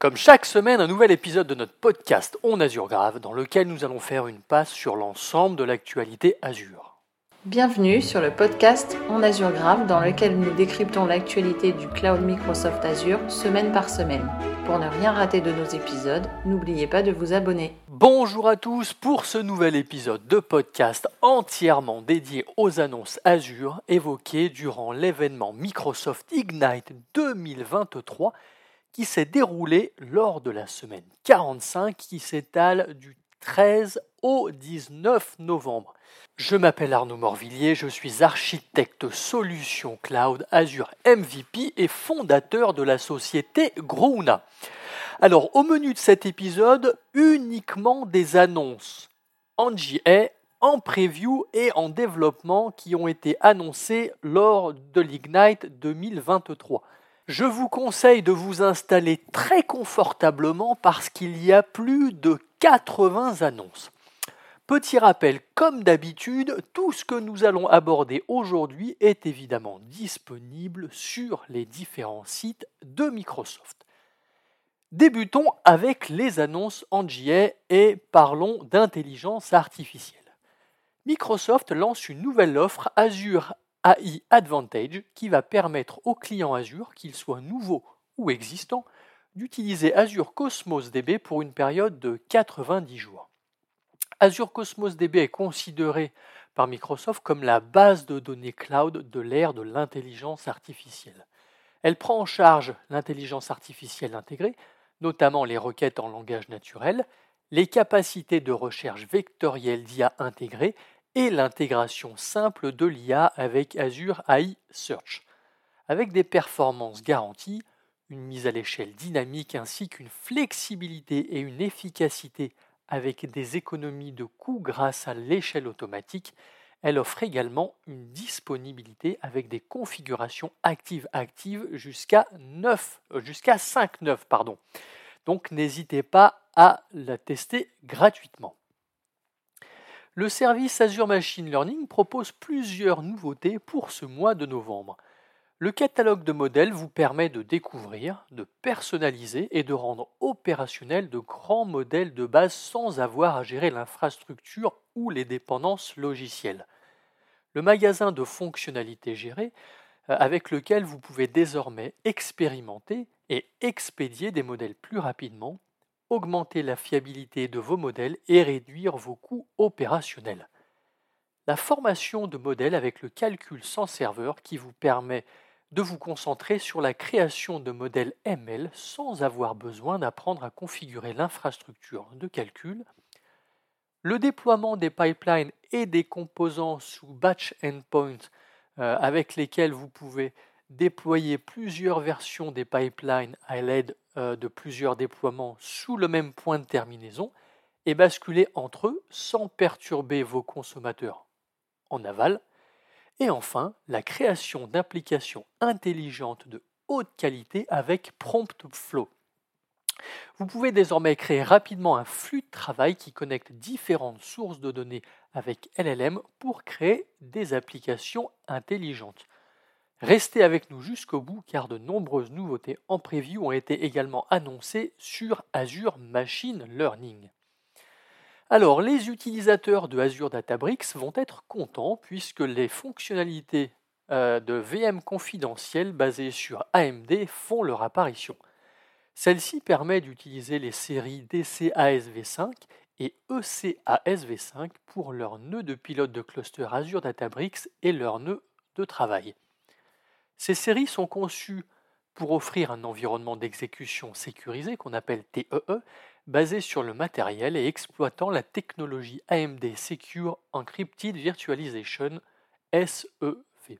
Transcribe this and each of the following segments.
Comme chaque semaine, un nouvel épisode de notre podcast On Azure Grave dans lequel nous allons faire une passe sur l'ensemble de l'actualité Azure. Bienvenue sur le podcast On Azure Grave dans lequel nous décryptons l'actualité du cloud Microsoft Azure semaine par semaine. Pour ne rien rater de nos épisodes, n'oubliez pas de vous abonner. Bonjour à tous pour ce nouvel épisode de podcast entièrement dédié aux annonces Azure évoquées durant l'événement Microsoft Ignite 2023 qui s'est déroulé lors de la semaine 45 qui s'étale du 13 au 19 novembre. Je m'appelle Arnaud Morvillier, je suis architecte solution cloud Azure MVP et fondateur de la société Grouna. Alors au menu de cet épisode, uniquement des annonces en GA, en preview et en développement qui ont été annoncées lors de l'Ignite 2023. Je vous conseille de vous installer très confortablement parce qu'il y a plus de 80 annonces. Petit rappel, comme d'habitude, tout ce que nous allons aborder aujourd'hui est évidemment disponible sur les différents sites de Microsoft. Débutons avec les annonces en GA et parlons d'intelligence artificielle. Microsoft lance une nouvelle offre Azure AI Advantage qui va permettre aux clients Azure, qu'ils soient nouveaux ou existants, d'utiliser Azure Cosmos DB pour une période de 90 jours. Azure Cosmos DB est considéré par Microsoft comme la base de données cloud de l'ère de l'intelligence artificielle. Elle prend en charge l'intelligence artificielle intégrée, notamment les requêtes en langage naturel, les capacités de recherche vectorielle d'IA intégrées et l'intégration simple de l'IA avec Azure AI Search. Avec des performances garanties, une mise à l'échelle dynamique ainsi qu'une flexibilité et une efficacité avec des économies de coûts grâce à l'échelle automatique, elle offre également une disponibilité avec des configurations actives-actives jusqu'à 9, euh, jusqu'à 5.9 pardon. Donc n'hésitez pas à la tester gratuitement. Le service Azure Machine Learning propose plusieurs nouveautés pour ce mois de novembre. Le catalogue de modèles vous permet de découvrir, de personnaliser et de rendre opérationnels de grands modèles de base sans avoir à gérer l'infrastructure ou les dépendances logicielles. Le magasin de fonctionnalités gérées euh, avec lequel vous pouvez désormais expérimenter et expédier des modèles plus rapidement augmenter la fiabilité de vos modèles et réduire vos coûts opérationnels. La formation de modèles avec le calcul sans serveur qui vous permet de vous concentrer sur la création de modèles ML sans avoir besoin d'apprendre à configurer l'infrastructure de calcul, le déploiement des pipelines et des composants sous batch endpoint euh, avec lesquels vous pouvez déployer plusieurs versions des pipelines à l'aide euh, de plusieurs déploiements sous le même point de terminaison et basculer entre eux sans perturber vos consommateurs en aval. Et enfin, la création d'applications intelligentes de haute qualité avec Promptflow. Vous pouvez désormais créer rapidement un flux de travail qui connecte différentes sources de données avec LLM pour créer des applications intelligentes. Restez avec nous jusqu'au bout car de nombreuses nouveautés en preview ont été également annoncées sur Azure Machine Learning. Alors, les utilisateurs de Azure Databricks vont être contents puisque les fonctionnalités euh, de VM confidentielles basées sur AMD font leur apparition. Celle-ci permet d'utiliser les séries DCASV5 et ECASV5 pour leurs nœuds de pilote de cluster Azure Databricks et leurs nœuds de travail. Ces séries sont conçues pour offrir un environnement d'exécution sécurisé qu'on appelle TEE, e, basé sur le matériel et exploitant la technologie AMD Secure Encrypted Virtualization SEV.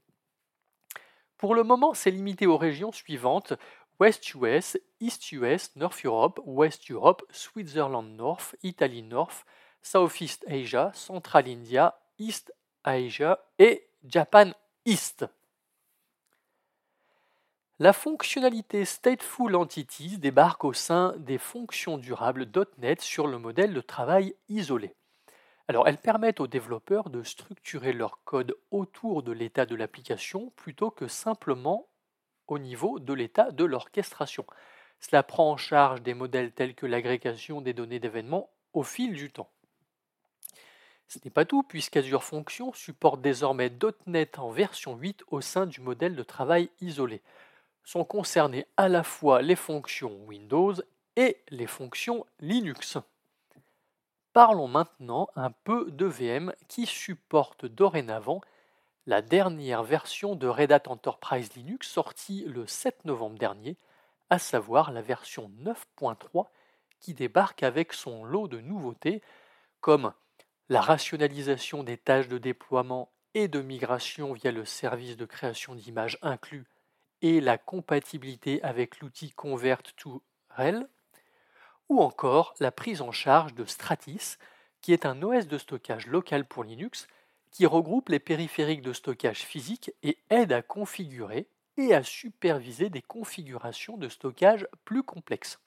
Pour le moment, c'est limité aux régions suivantes West US, East US, North Europe, West Europe, Switzerland North, Italy North, Southeast Asia, Central India, East Asia et Japan East. La fonctionnalité Stateful Entities débarque au sein des fonctions durables .NET sur le modèle de travail isolé. Alors, elles permettent aux développeurs de structurer leur code autour de l'état de l'application plutôt que simplement au niveau de l'état de l'orchestration. Cela prend en charge des modèles tels que l'agrégation des données d'événements au fil du temps. Ce n'est pas tout, puisqu'Azure Functions supporte désormais .NET en version 8 au sein du modèle de travail isolé. Sont concernées à la fois les fonctions Windows et les fonctions Linux. Parlons maintenant un peu de VM qui supporte dorénavant la dernière version de Red Hat Enterprise Linux sortie le 7 novembre dernier, à savoir la version 9.3 qui débarque avec son lot de nouveautés comme la rationalisation des tâches de déploiement et de migration via le service de création d'images inclus et la compatibilité avec l'outil Convert to RHEL, ou encore la prise en charge de Stratis, qui est un OS de stockage local pour Linux qui regroupe les périphériques de stockage physique et aide à configurer et à superviser des configurations de stockage plus complexes.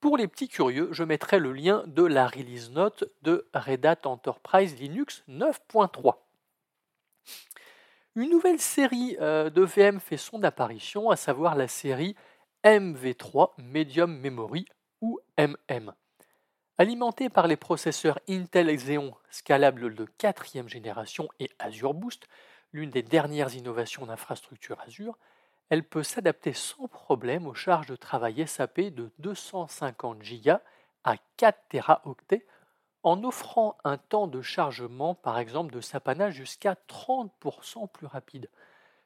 Pour les petits curieux, je mettrai le lien de la release note de Red Hat Enterprise Linux 9.3. Une nouvelle série euh, de VM fait son apparition, à savoir la série MV3 Medium Memory ou MM. Alimenté par les processeurs Intel Xeon scalables de quatrième génération et Azure Boost, l'une des dernières innovations d'infrastructure Azure, elle peut s'adapter sans problème aux charges de travail SAP de 250 Go à 4 Teraoctets en offrant un temps de chargement par exemple de Sapana jusqu'à 30% plus rapide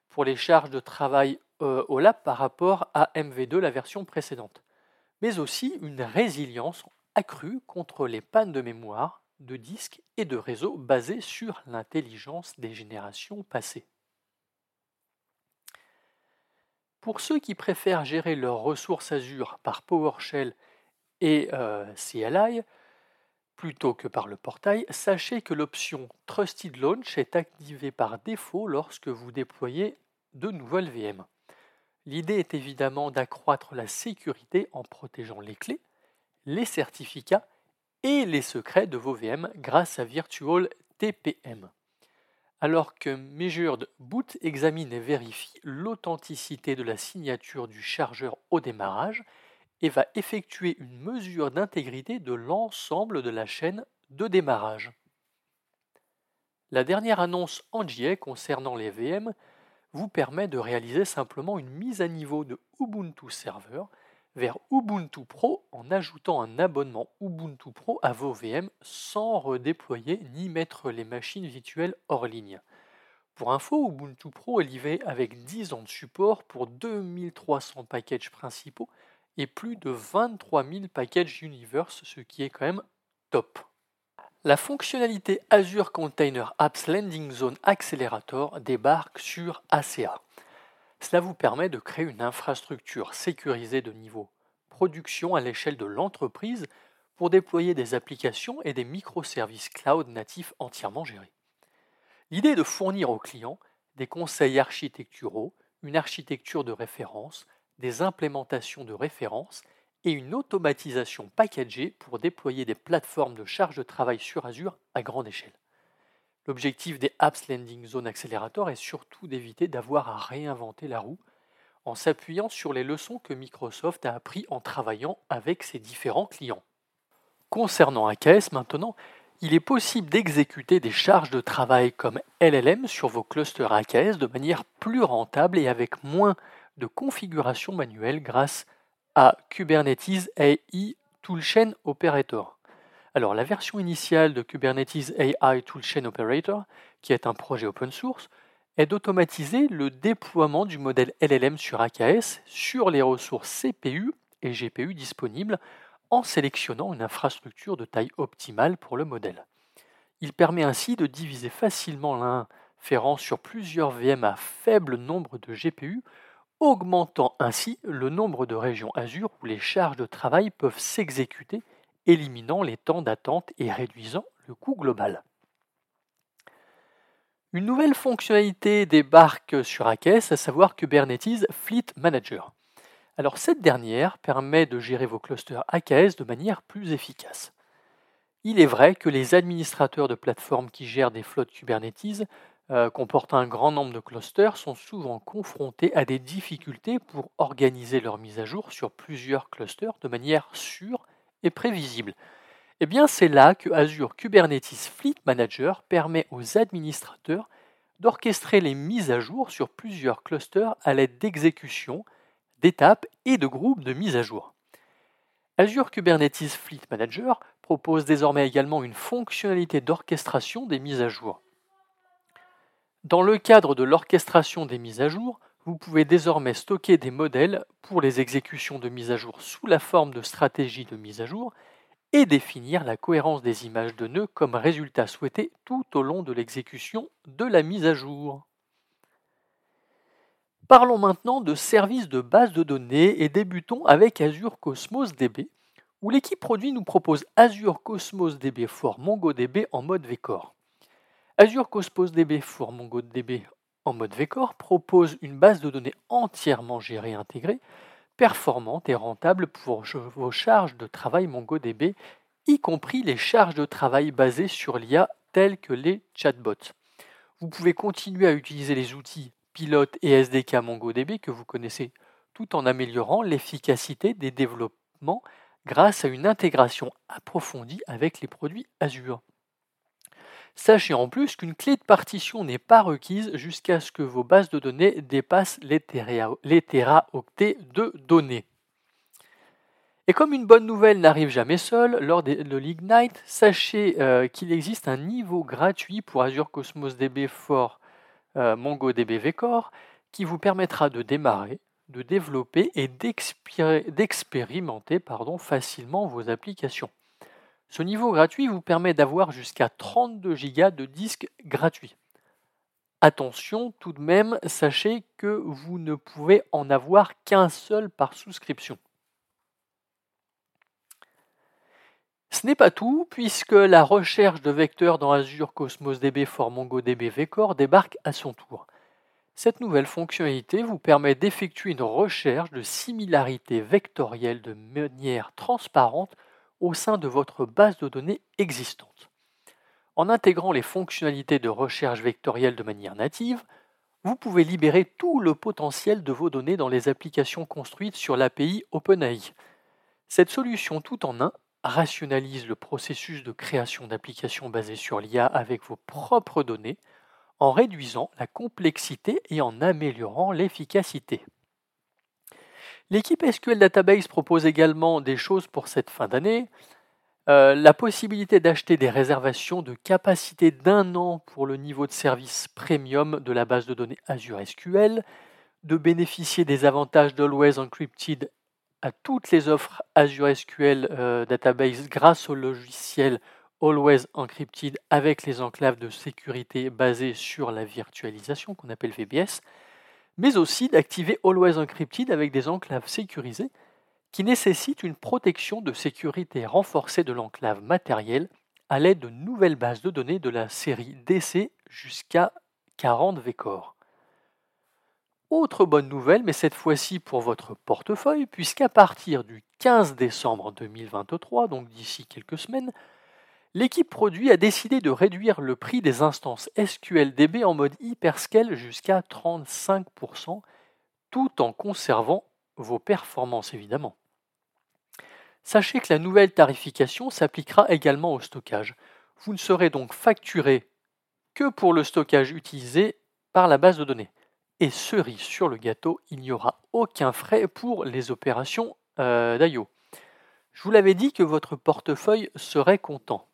pour les charges de travail euh, au lab par rapport à MV2 la version précédente, mais aussi une résilience accrue contre les pannes de mémoire, de disques et de réseaux basés sur l'intelligence des générations passées. Pour ceux qui préfèrent gérer leurs ressources Azure par PowerShell et euh, CLI plutôt que par le portail, sachez que l'option Trusted Launch est activée par défaut lorsque vous déployez de nouvelles VM. L'idée est évidemment d'accroître la sécurité en protégeant les clés, les certificats et les secrets de vos VM grâce à Virtual TPM. Alors que Measured Boot examine et vérifie l'authenticité de la signature du chargeur au démarrage et va effectuer une mesure d'intégrité de l'ensemble de la chaîne de démarrage. La dernière annonce en JA concernant les VM vous permet de réaliser simplement une mise à niveau de Ubuntu Server vers Ubuntu Pro en ajoutant un abonnement Ubuntu Pro à vos VM sans redéployer ni mettre les machines virtuelles hors ligne. Pour info, Ubuntu Pro est livré avec 10 ans de support pour 2300 packages principaux et plus de 23 000 packages Universe, ce qui est quand même top. La fonctionnalité Azure Container Apps Landing Zone Accelerator débarque sur ACA. Cela vous permet de créer une infrastructure sécurisée de niveau production à l'échelle de l'entreprise pour déployer des applications et des microservices cloud natifs entièrement gérés. L'idée est de fournir aux clients des conseils architecturaux, une architecture de référence, des implémentations de référence et une automatisation packagée pour déployer des plateformes de charge de travail sur Azure à grande échelle. L'objectif des Apps Landing Zone Accelerator est surtout d'éviter d'avoir à réinventer la roue en s'appuyant sur les leçons que Microsoft a appris en travaillant avec ses différents clients. Concernant AKS maintenant, il est possible d'exécuter des charges de travail comme LLM sur vos clusters AKS de manière plus rentable et avec moins de configuration manuelle grâce à Kubernetes AI Toolchain Operator. Alors, la version initiale de Kubernetes AI Toolchain Operator, qui est un projet open source, est d'automatiser le déploiement du modèle LLM sur AKS sur les ressources CPU et GPU disponibles en sélectionnant une infrastructure de taille optimale pour le modèle. Il permet ainsi de diviser facilement l'inférence sur plusieurs VM à faible nombre de GPU, augmentant ainsi le nombre de régions Azure où les charges de travail peuvent s'exécuter éliminant les temps d'attente et réduisant le coût global. Une nouvelle fonctionnalité débarque sur AKS, à savoir Kubernetes Fleet Manager. Alors cette dernière permet de gérer vos clusters AKS de manière plus efficace. Il est vrai que les administrateurs de plateformes qui gèrent des flottes Kubernetes euh, comportant un grand nombre de clusters sont souvent confrontés à des difficultés pour organiser leur mise à jour sur plusieurs clusters de manière sûre et prévisible. Eh bien, c'est là que Azure Kubernetes Fleet Manager permet aux administrateurs d'orchestrer les mises à jour sur plusieurs clusters à l'aide d'exécutions, d'étapes et de groupes de mise à jour. Azure Kubernetes Fleet Manager propose désormais également une fonctionnalité d'orchestration des mises à jour. Dans le cadre de l'orchestration des mises à jour, vous pouvez désormais stocker des modèles pour les exécutions de mise à jour sous la forme de stratégies de mise à jour et définir la cohérence des images de nœuds comme résultat souhaité tout au long de l'exécution de la mise à jour. Parlons maintenant de services de base de données et débutons avec Azure Cosmos DB, où l'équipe produit nous propose Azure Cosmos DB for MongoDB en mode Vecor. Azure Cosmos DB for MongoDB en mode Vecor propose une base de données entièrement gérée et intégrée performante et rentable pour vos charges de travail MongoDB, y compris les charges de travail basées sur l'IA telles que les chatbots. Vous pouvez continuer à utiliser les outils Pilote et SDK MongoDB que vous connaissez tout en améliorant l'efficacité des développements grâce à une intégration approfondie avec les produits Azure. Sachez en plus qu'une clé de partition n'est pas requise jusqu'à ce que vos bases de données dépassent les, teraoctets de données. Et comme une bonne nouvelle n'arrive jamais seule, lors de l'Ignite, sachez euh, qu'il existe un niveau gratuit pour Azure Cosmos DB for euh, MongoDB Vecor qui vous permettra de démarrer, de développer et d'expérimenter facilement vos applications. Ce niveau gratuit vous permet d'avoir jusqu'à 32 Go de disques gratuits. Attention tout de même, sachez que vous ne pouvez en avoir qu'un seul par souscription. Ce n'est pas tout, puisque la recherche de vecteurs dans Azure Cosmos DB for MongoDB Vector débarque à son tour. Cette nouvelle fonctionnalité vous permet d'effectuer une recherche de similarité vectorielle de manière transparente au sein de votre base de données existante. En intégrant les fonctionnalités de recherche vectorielle de manière native, vous pouvez libérer tout le potentiel de vos données dans les applications construites sur l'API OpenAI. Cette solution tout en un rationalise le processus de création d'applications basées sur l'IA avec vos propres données en réduisant la complexité et en améliorant l'efficacité. L'équipe SQL Database propose également des choses pour cette fin d'année. Euh, la possibilité d'acheter des réservations de capacité d'un an pour le niveau de service premium de la base de données Azure SQL, de bénéficier des avantages d'Always Encrypted à toutes les offres Azure SQL euh, Database grâce au logiciel Always Encrypted avec les enclaves de sécurité basées sur la virtualisation qu'on appelle VBS, mais aussi d'activer Always Encrypted avec des enclaves sécurisées qui nécessitent une protection de sécurité renforcée de l'enclave matérielle à l'aide de nouvelles bases de données de la série DC jusqu'à 40 VCore. Autre bonne nouvelle, mais cette fois-ci pour votre portefeuille, puisqu'à partir du 15 décembre 2023, donc d'ici quelques semaines, L'équipe produit a décidé de réduire le prix des instances SQLDB en mode hyperscale jusqu'à 35%, tout en conservant vos performances évidemment. Sachez que la nouvelle tarification s'appliquera également au stockage. Vous ne serez donc facturé que pour le stockage utilisé par la base de données. Et cerise sur le gâteau, il n'y aura aucun frais pour les opérations euh, d'IO. Je vous l'avais dit que votre portefeuille serait content.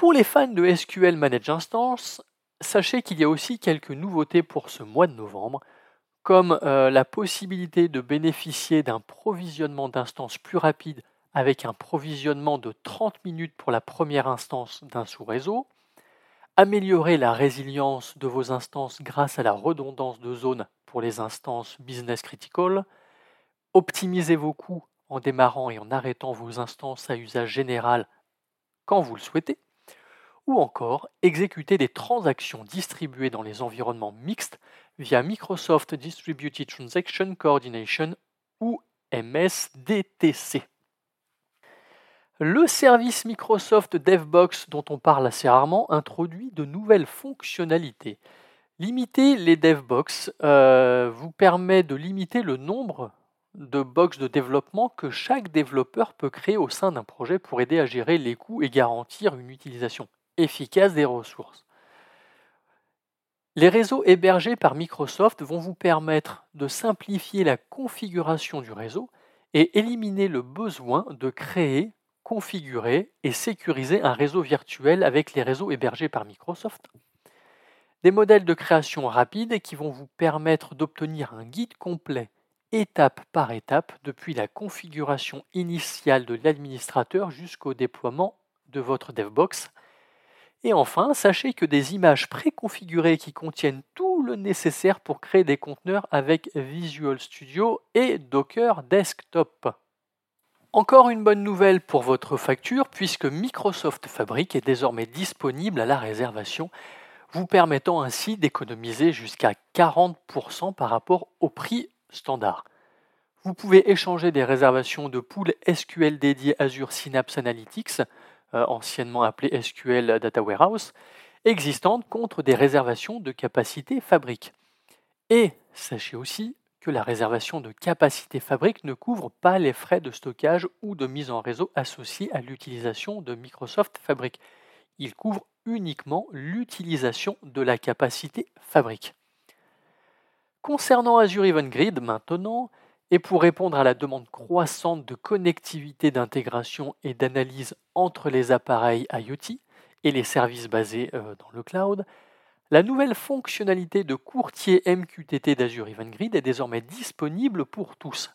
Pour les fans de SQL Manage Instance, sachez qu'il y a aussi quelques nouveautés pour ce mois de novembre, comme euh, la possibilité de bénéficier d'un provisionnement d'instances plus rapide avec un provisionnement de 30 minutes pour la première instance d'un sous-réseau, améliorer la résilience de vos instances grâce à la redondance de zone pour les instances business critical, optimiser vos coûts en démarrant et en arrêtant vos instances à usage général quand vous le souhaitez, ou encore exécuter des transactions distribuées dans les environnements mixtes via Microsoft Distributed Transaction Coordination ou MSDTC. Le service Microsoft DevBox dont on parle assez rarement introduit de nouvelles fonctionnalités. Limiter les DevBox euh, vous permet de limiter le nombre de box de développement que chaque développeur peut créer au sein d'un projet pour aider à gérer les coûts et garantir une utilisation efficace des ressources. Les réseaux hébergés par Microsoft vont vous permettre de simplifier la configuration du réseau et éliminer le besoin de créer, configurer et sécuriser un réseau virtuel avec les réseaux hébergés par Microsoft. Des modèles de création rapide qui vont vous permettre d'obtenir un guide complet étape par étape depuis la configuration initiale de l'administrateur jusqu'au déploiement de votre DevBox. Et enfin, sachez que des images préconfigurées qui contiennent tout le nécessaire pour créer des conteneurs avec Visual Studio et Docker Desktop. Encore une bonne nouvelle pour votre facture puisque Microsoft Fabric est désormais disponible à la réservation, vous permettant ainsi d'économiser jusqu'à 40% par rapport au prix standard. Vous pouvez échanger des réservations de pools SQL dédiés Azure Synapse Analytics, anciennement appelé SQL Data Warehouse, existantes contre des réservations de capacité fabrique. Et sachez aussi que la réservation de capacité fabrique ne couvre pas les frais de stockage ou de mise en réseau associés à l'utilisation de Microsoft Fabric. Il couvre uniquement l'utilisation de la capacité fabrique. Concernant Azure Event Grid maintenant, et pour répondre à la demande croissante de connectivité, d'intégration et d'analyse entre les appareils IoT et les services basés euh, dans le cloud, la nouvelle fonctionnalité de courtier MQTT d'Azure Event Grid est désormais disponible pour tous.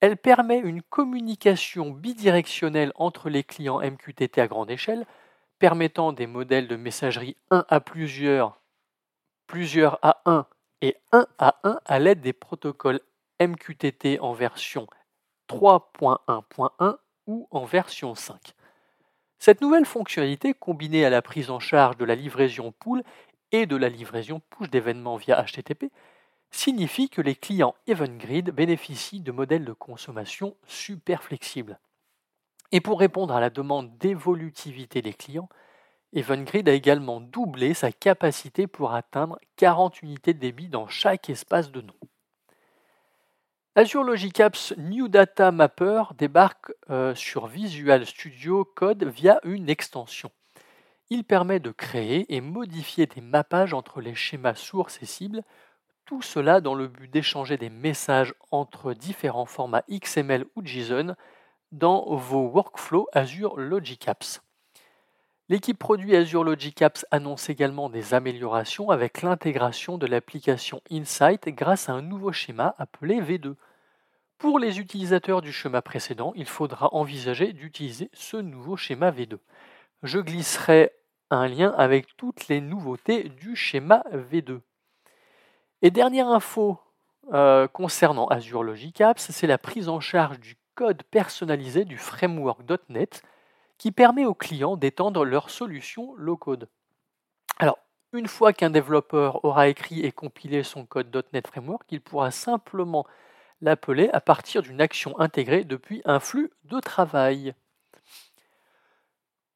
Elle permet une communication bidirectionnelle entre les clients MQTT à grande échelle, permettant des modèles de messagerie 1 à plusieurs, plusieurs à 1 et 1 à 1 à l'aide des protocoles MQTT en version 3.1.1 ou en version 5. Cette nouvelle fonctionnalité, combinée à la prise en charge de la livraison pool et de la livraison push d'événements via HTTP, signifie que les clients EventGrid bénéficient de modèles de consommation super flexibles. Et pour répondre à la demande d'évolutivité des clients, EventGrid a également doublé sa capacité pour atteindre 40 unités de débit dans chaque espace de nom. Azure Logic Apps New Data Mapper débarque euh, sur Visual Studio Code via une extension. Il permet de créer et modifier des mappages entre les schémas sources et cibles, tout cela dans le but d'échanger des messages entre différents formats XML ou JSON dans vos workflows Azure Logic Apps. L'équipe produit Azure Logic Apps annonce également des améliorations avec l'intégration de l'application Insight grâce à un nouveau schéma appelé V2. Pour les utilisateurs du schéma précédent, il faudra envisager d'utiliser ce nouveau schéma V2. Je glisserai un lien avec toutes les nouveautés du schéma V2. Et dernière info euh, concernant Azure Logic Apps, c'est la prise en charge du code personnalisé du framework.NET qui permet aux clients d'étendre leur solution low-code. Alors, une fois qu'un développeur aura écrit et compilé son code .NET Framework, il pourra simplement l'appeler à partir d'une action intégrée depuis un flux de travail.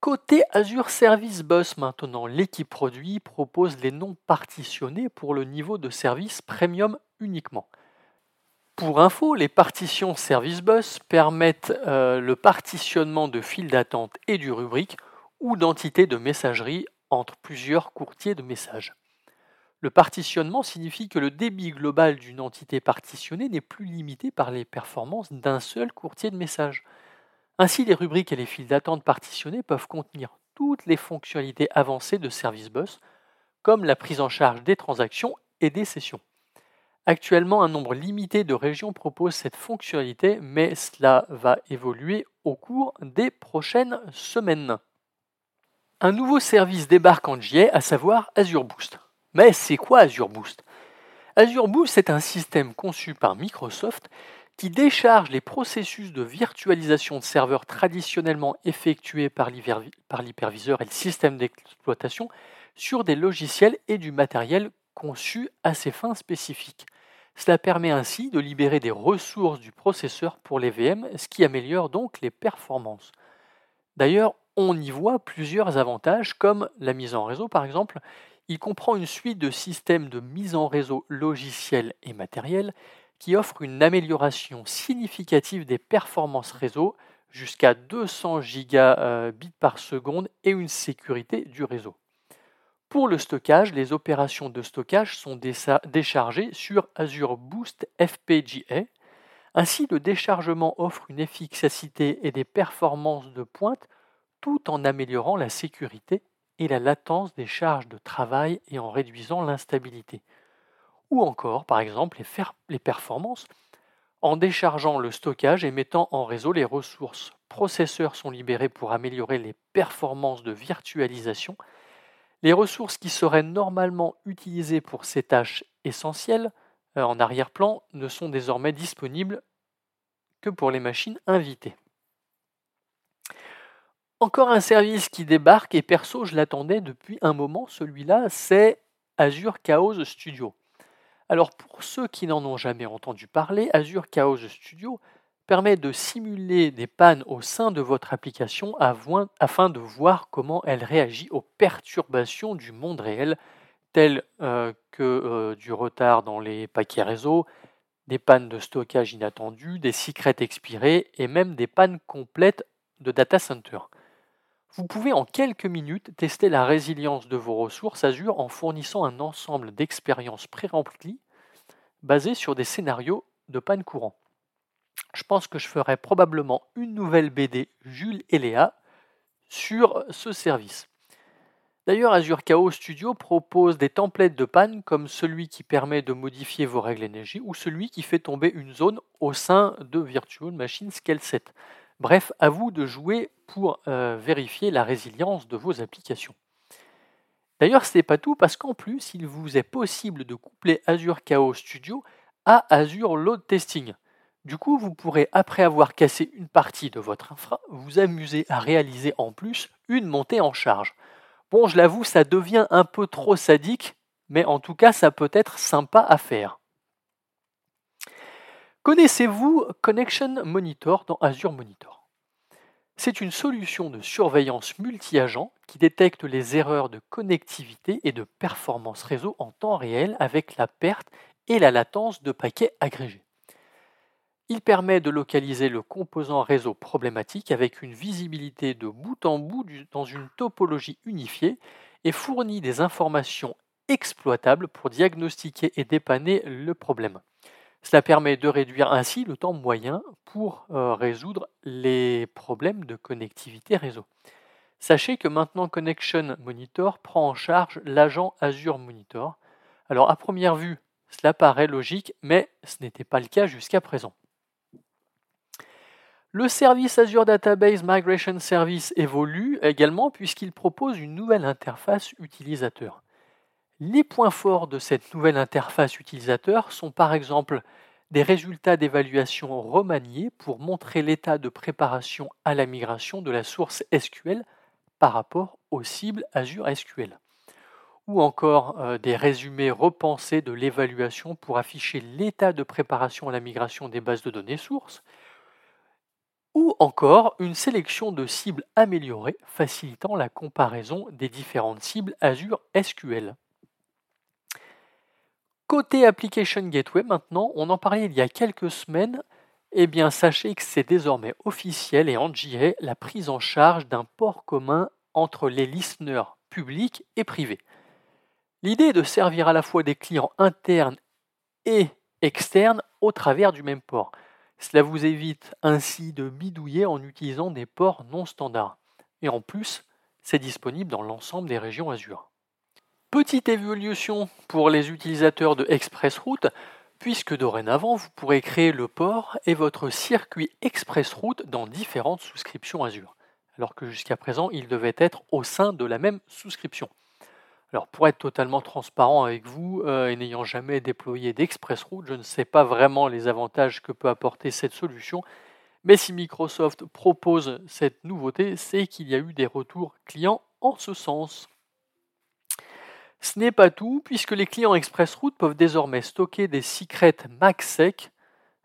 Côté Azure Service Bus maintenant, l'équipe produit propose les noms partitionnés pour le niveau de service premium uniquement. Pour info, les partitions Service Bus permettent euh, le partitionnement de files d'attente et du rubrique ou d'entités de messagerie entre plusieurs courtiers de messages. Le partitionnement signifie que le débit global d'une entité partitionnée n'est plus limité par les performances d'un seul courtier de messages. Ainsi, les rubriques et les files d'attente partitionnées peuvent contenir toutes les fonctionnalités avancées de Service Bus, comme la prise en charge des transactions et des sessions. Actuellement, un nombre limité de régions proposent cette fonctionnalité, mais cela va évoluer au cours des prochaines semaines. Un nouveau service débarque en juillet, à savoir Azure Boost. Mais c'est quoi Azure Boost? Azure Boost est un système conçu par Microsoft qui décharge les processus de virtualisation de serveurs traditionnellement effectués par l'hyperviseur et le système d'exploitation sur des logiciels et du matériel conçus à ces fins spécifiques. Cela permet ainsi de libérer des ressources du processeur pour les VM, ce qui améliore donc les performances. D'ailleurs, on y voit plusieurs avantages comme la mise en réseau par exemple. Il comprend une suite de systèmes de mise en réseau logiciels et matériels qui offrent une amélioration significative des performances réseau jusqu'à 200 gigabits par seconde et une sécurité du réseau. Pour le stockage, les opérations de stockage sont déchargées sur Azure Boost FPGA. Ainsi, le déchargement offre une efficacité et des performances de pointe tout en améliorant la sécurité et la latence des charges de travail et en réduisant l'instabilité. Ou encore, par exemple, les, performances en déchargeant le stockage et mettant en réseau les ressources. Processeurs sont libérés pour améliorer les performances de virtualisation. Les ressources qui seraient normalement utilisées pour ces tâches essentielles euh, en arrière-plan ne sont désormais disponibles que pour les machines invitées. Encore un service qui débarque et perso, je l'attendais depuis un moment, celui-là, c'est Azure Chaos Studio. Alors pour ceux qui n'en ont jamais entendu parler, Azure Chaos Studio permet de simuler des pannes au sein de votre application afin de voir comment elle réagit aux perturbations du monde réel, telles euh, que euh, du retard dans les paquets réseau, des pannes de stockage inattendues, des secrets expirés et même des pannes complètes de data center. Vous pouvez en quelques minutes tester la résilience de vos ressources Azure en fournissant un ensemble d'expériences pré-remplies basées sur des scénarios de panne courant. Je pense que je ferai probablement une nouvelle BD Jules et Léa sur ce service. D'ailleurs, Azure Chaos Studio propose des templates de panne comme celui qui permet de modifier vos règles énergie ou celui qui fait tomber une zone au sein de Virtual Machine Scale 7. Bref, à vous de jouer pour euh, vérifier la résilience de vos applications. D'ailleurs, ce n'est pas tout parce qu'en plus, il vous est possible de coupler Azure Chaos Studio à Azure Load Testing. Du coup, vous pourrez, après avoir cassé une partie de votre infra, vous amuser à réaliser en plus une montée en charge. Bon, je l'avoue, ça devient un peu trop sadique, mais en tout cas, ça peut être sympa à faire. Connaissez-vous Connection Monitor dans Azure Monitor? C'est une solution de surveillance multi-agent qui détecte les erreurs de connectivité et de performance réseau en temps réel avec la perte et la latence de paquets agrégés. Il permet de localiser le composant réseau problématique avec une visibilité de bout en bout dans une topologie unifiée et fournit des informations exploitables pour diagnostiquer et dépanner le problème. Cela permet de réduire ainsi le temps moyen pour euh, résoudre les problèmes de connectivité réseau. Sachez que maintenant Connection Monitor prend en charge l'agent Azure Monitor. Alors à première vue, cela paraît logique, mais ce n'était pas le cas jusqu'à présent. Le service Azure Database Migration Service évolue également puisqu'il propose une nouvelle interface utilisateur. Les points forts de cette nouvelle interface utilisateur sont par exemple des résultats d'évaluation remaniés pour montrer l'état de préparation à la migration de la source SQL par rapport aux cibles Azure SQL. Ou encore euh, des résumés repensés de l'évaluation pour afficher l'état de préparation à la migration des bases de données sources. Ou encore une sélection de cibles améliorées facilitant la comparaison des différentes cibles Azure SQL. Côté Application Gateway, maintenant, on en parlait il y a quelques semaines. Eh bien, sachez que c'est désormais officiel et en GA la prise en charge d'un port commun entre les listeners publics et privés. L'idée est de servir à la fois des clients internes et externes au travers du même port. Cela vous évite ainsi de bidouiller en utilisant des ports non standards. Et en plus, c'est disponible dans l'ensemble des régions Azure. Petite évolution pour les utilisateurs de ExpressRoute, puisque dorénavant vous pourrez créer le port et votre circuit ExpressRoute dans différentes souscriptions Azure, alors que jusqu'à présent il devait être au sein de la même souscription. Pour être totalement transparent avec vous euh, et n'ayant jamais déployé d'ExpressRoute, je ne sais pas vraiment les avantages que peut apporter cette solution, mais si Microsoft propose cette nouveauté, c'est qu'il y a eu des retours clients en ce sens. Ce n'est pas tout, puisque les clients ExpressRoute peuvent désormais stocker des secrets MagSec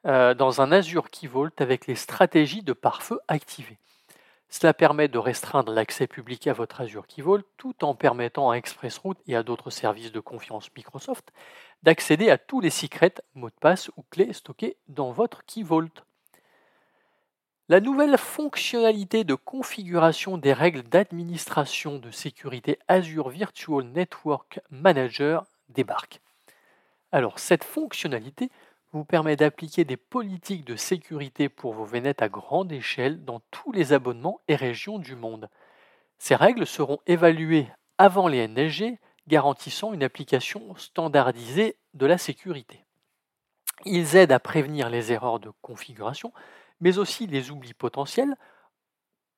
euh, dans un Azure Key Vault avec les stratégies de pare-feu activées. Cela permet de restreindre l'accès public à votre Azure Key Vault tout en permettant à ExpressRoute et à d'autres services de confiance Microsoft d'accéder à tous les secrets, mots de passe ou clés stockés dans votre Key Vault. La nouvelle fonctionnalité de configuration des règles d'administration de sécurité Azure Virtual Network Manager débarque. Alors cette fonctionnalité vous permet d'appliquer des politiques de sécurité pour vos VNet à grande échelle dans tous les abonnements et régions du monde. Ces règles seront évaluées avant les NSG, garantissant une application standardisée de la sécurité. Ils aident à prévenir les erreurs de configuration, mais aussi les oublis potentiels,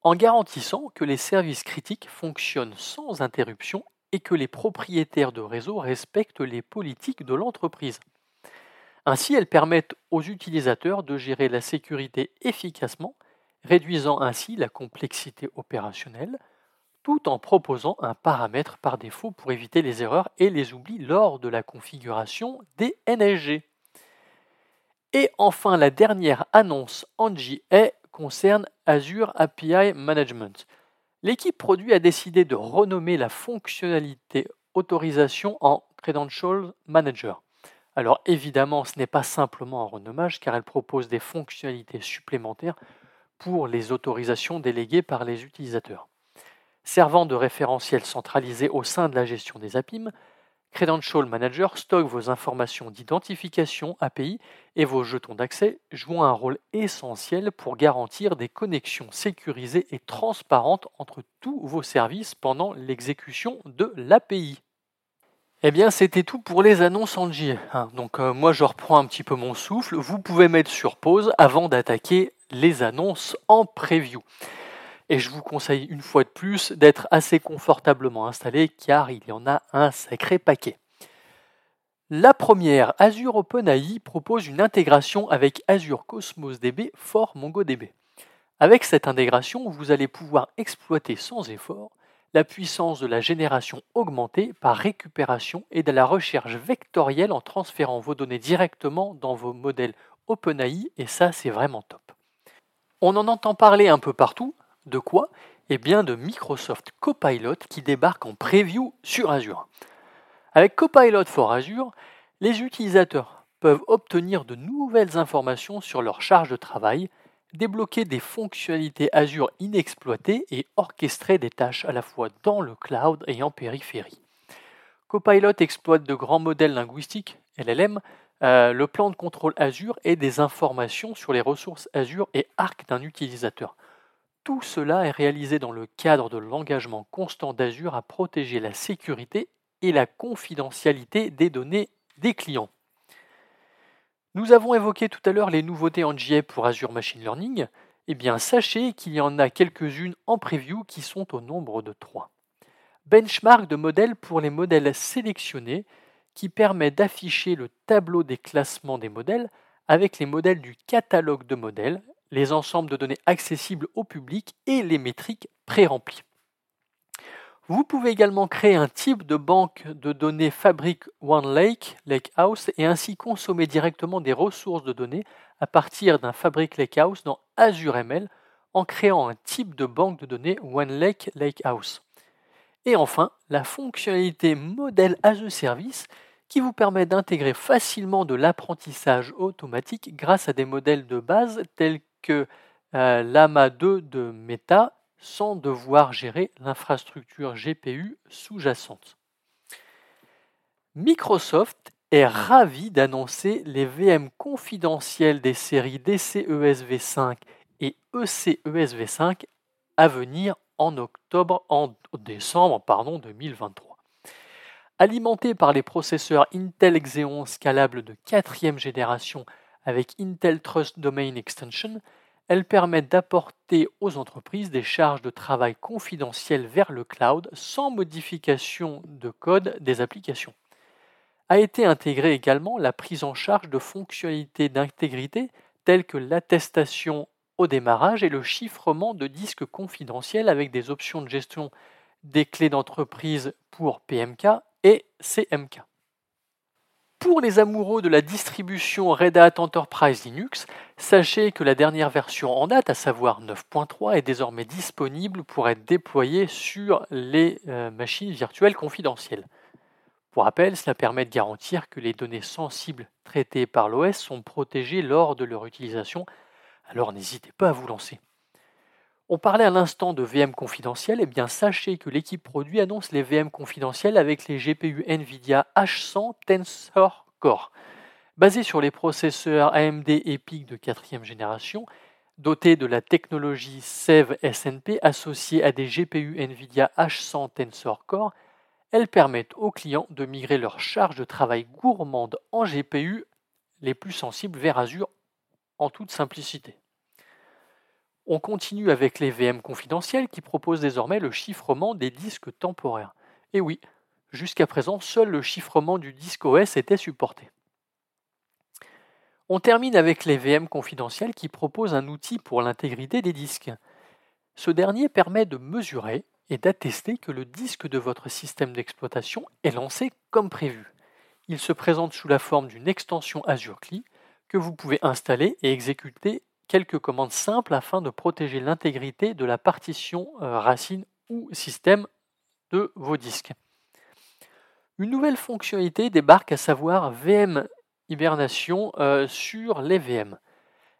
en garantissant que les services critiques fonctionnent sans interruption et que les propriétaires de réseau respectent les politiques de l'entreprise. Ainsi, elles permettent aux utilisateurs de gérer la sécurité efficacement, réduisant ainsi la complexité opérationnelle, tout en proposant un paramètre par défaut pour éviter les erreurs et les oublis lors de la configuration des NSG. Et enfin, la dernière annonce en GA concerne Azure API Management. L'équipe produit a décidé de renommer la fonctionnalité autorisation en Credential Manager. Alors évidemment, ce n'est pas simplement un renommage car elle propose des fonctionnalités supplémentaires pour les autorisations déléguées par les utilisateurs. Servant de référentiel centralisé au sein de la gestion des APIM, Credential Manager stocke vos informations d'identification API et vos jetons d'accès, jouant un rôle essentiel pour garantir des connexions sécurisées et transparentes entre tous vos services pendant l'exécution de l'API. Eh bien, c'était tout pour les annonces en J. Hein. Donc, euh, moi, je reprends un petit peu mon souffle. Vous pouvez mettre sur pause avant d'attaquer les annonces en preview. Et je vous conseille une fois de plus d'être assez confortablement installé car il y en a un sacré paquet. La première, Azure OpenAI propose une intégration avec Azure Cosmos DB for MongoDB. Avec cette intégration, vous allez pouvoir exploiter sans effort la puissance de la génération augmentée par récupération et de la recherche vectorielle en transférant vos données directement dans vos modèles OpenAI, et ça c'est vraiment top. On en entend parler un peu partout, de quoi? Eh bien de Microsoft Copilot qui débarque en preview sur Azure. Avec Copilot for Azure, les utilisateurs peuvent obtenir de nouvelles informations sur leur charge de travail, débloquer des fonctionnalités Azure inexploitées et orchestrer des tâches à la fois dans le cloud et en périphérie. Copilot exploite de grands modèles linguistiques, LLM, euh, le plan de contrôle Azure et des informations sur les ressources Azure et Arc d'un utilisateur. Tout cela est réalisé dans le cadre de l'engagement constant d'Azure à protéger la sécurité et la confidentialité des données des clients. Nous avons évoqué tout à l'heure les nouveautés en JA pour Azure Machine Learning. Eh bien, sachez qu'il y en a quelques-unes en preview qui sont au nombre de trois. Benchmark de modèles pour les modèles sélectionnés qui permet d'afficher le tableau des classements des modèles avec les modèles du catalogue de modèles, les ensembles de données accessibles au public et les métriques pré-remplies. Vous pouvez également créer un type de banque de données Fabric OneLake, Lakehouse, et ainsi consommer directement des ressources de données à partir d'un Fabric Lakehouse dans Azure ML en créant un type de banque de données OneLake Lakehouse. Et enfin, la fonctionnalité Model as a Service qui vous permet d'intégrer facilement de l'apprentissage automatique grâce à des modèles de base tels que euh, l'AMA 2 de Meta sans devoir gérer l'infrastructure GPU sous-jacente. Microsoft est ravi d'annoncer les VM confidentiels des séries DCESV5 et ECESV5 à venir en octobre, en décembre pardon, 2023. Alimentés par les processeurs Intel Xeon scalables de quatrième génération avec Intel Trust Domain Extension, elles permettent d'apporter aux entreprises des charges de travail confidentielles vers le cloud sans modification de code des applications. A été intégrée également la prise en charge de fonctionnalités d'intégrité telles que l'attestation au démarrage et le chiffrement de disques confidentiels avec des options de gestion des clés d'entreprise pour PMK et CMK. Pour les amoureux de la distribution Red Hat Enterprise Linux, sachez que la dernière version en date, à savoir 9.3, est désormais disponible pour être déployée sur les euh, machines virtuelles confidentielles. Pour rappel, cela permet de garantir que les données sensibles traitées par l'OS sont protégées lors de leur utilisation, alors n'hésitez pas à vous lancer. On parlait à l'instant de VM confidentiels, et eh bien sachez que l'équipe produit annonce les VM confidentiels avec les GPU Nvidia H100 Tensor Core. Basés sur les processeurs AMD EPIC de quatrième génération, dotés de la technologie SEV SNP associée à des GPU Nvidia H100 Tensor Core, elles permettent aux clients de migrer leur charge de travail gourmande en GPU les plus sensibles vers Azure en toute simplicité. On continue avec les VM confidentiels qui proposent désormais le chiffrement des disques temporaires. Et oui, jusqu'à présent, seul le chiffrement du disque OS était supporté. On termine avec les VM confidentiels qui proposent un outil pour l'intégrité des disques. Ce dernier permet de mesurer et d'attester que le disque de votre système d'exploitation est lancé comme prévu. Il se présente sous la forme d'une extension Azure CLI que vous pouvez installer et exécuter quelques commandes simples afin de protéger l'intégrité de la partition euh, racine ou système de vos disques. Une nouvelle fonctionnalité débarque à savoir VM hibernation euh, sur les VM.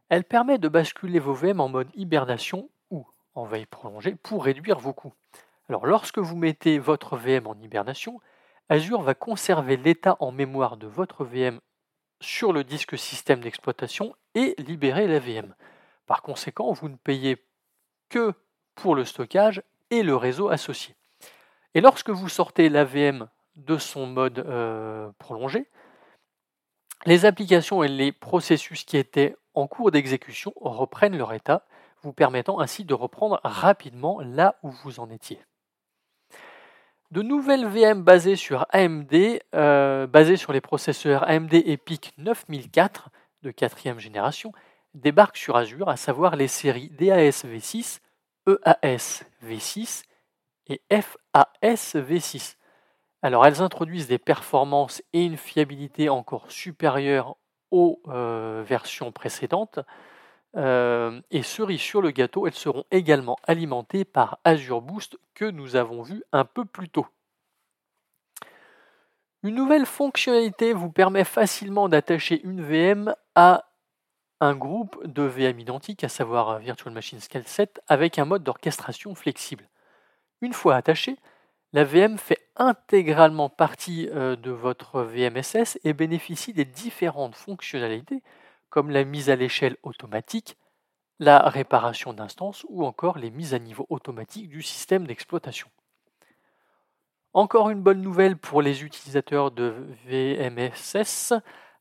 Elle permet de basculer vos VM en mode hibernation ou en veille prolongée pour réduire vos coûts. Alors lorsque vous mettez votre VM en hibernation, Azure va conserver l'état en mémoire de votre VM sur le disque système d'exploitation et libérer la VM. Par conséquent, vous ne payez que pour le stockage et le réseau associé. Et lorsque vous sortez la VM de son mode euh, prolongé, les applications et les processus qui étaient en cours d'exécution reprennent leur état, vous permettant ainsi de reprendre rapidement là où vous en étiez. De nouvelles VM basées sur AMD, euh, basées sur les processeurs AMD EPIC 9004 de quatrième génération, débarquent sur Azure, à savoir les séries DAS V6, EAS V6 et FAS V6. Alors elles introduisent des performances et une fiabilité encore supérieures aux euh, versions précédentes. Euh, et cerise sur le gâteau, elles seront également alimentées par Azure Boost que nous avons vu un peu plus tôt. Une nouvelle fonctionnalité vous permet facilement d'attacher une VM à un groupe de VM identiques, à savoir Virtual Machine Scale 7, avec un mode d'orchestration flexible. Une fois attachée, la VM fait intégralement partie euh, de votre VMSS et bénéficie des différentes fonctionnalités comme la mise à l'échelle automatique, la réparation d'instances ou encore les mises à niveau automatiques du système d'exploitation. Encore une bonne nouvelle pour les utilisateurs de VMSS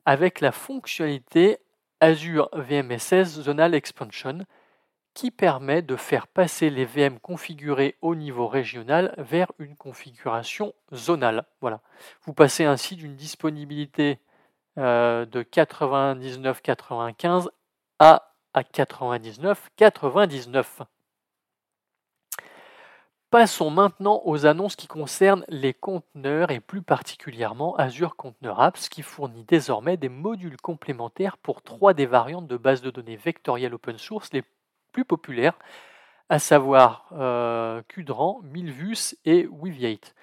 avec la fonctionnalité Azure VMSS Zonal Expansion qui permet de faire passer les VM configurés au niveau régional vers une configuration zonale. Voilà. Vous passez ainsi d'une disponibilité euh, de 99,95 à, à 99,99. Passons maintenant aux annonces qui concernent les conteneurs et plus particulièrement Azure Container Apps qui fournit désormais des modules complémentaires pour trois des variantes de base de données vectorielles open source les plus populaires, à savoir euh, Qdran, Milvus et Weaviate.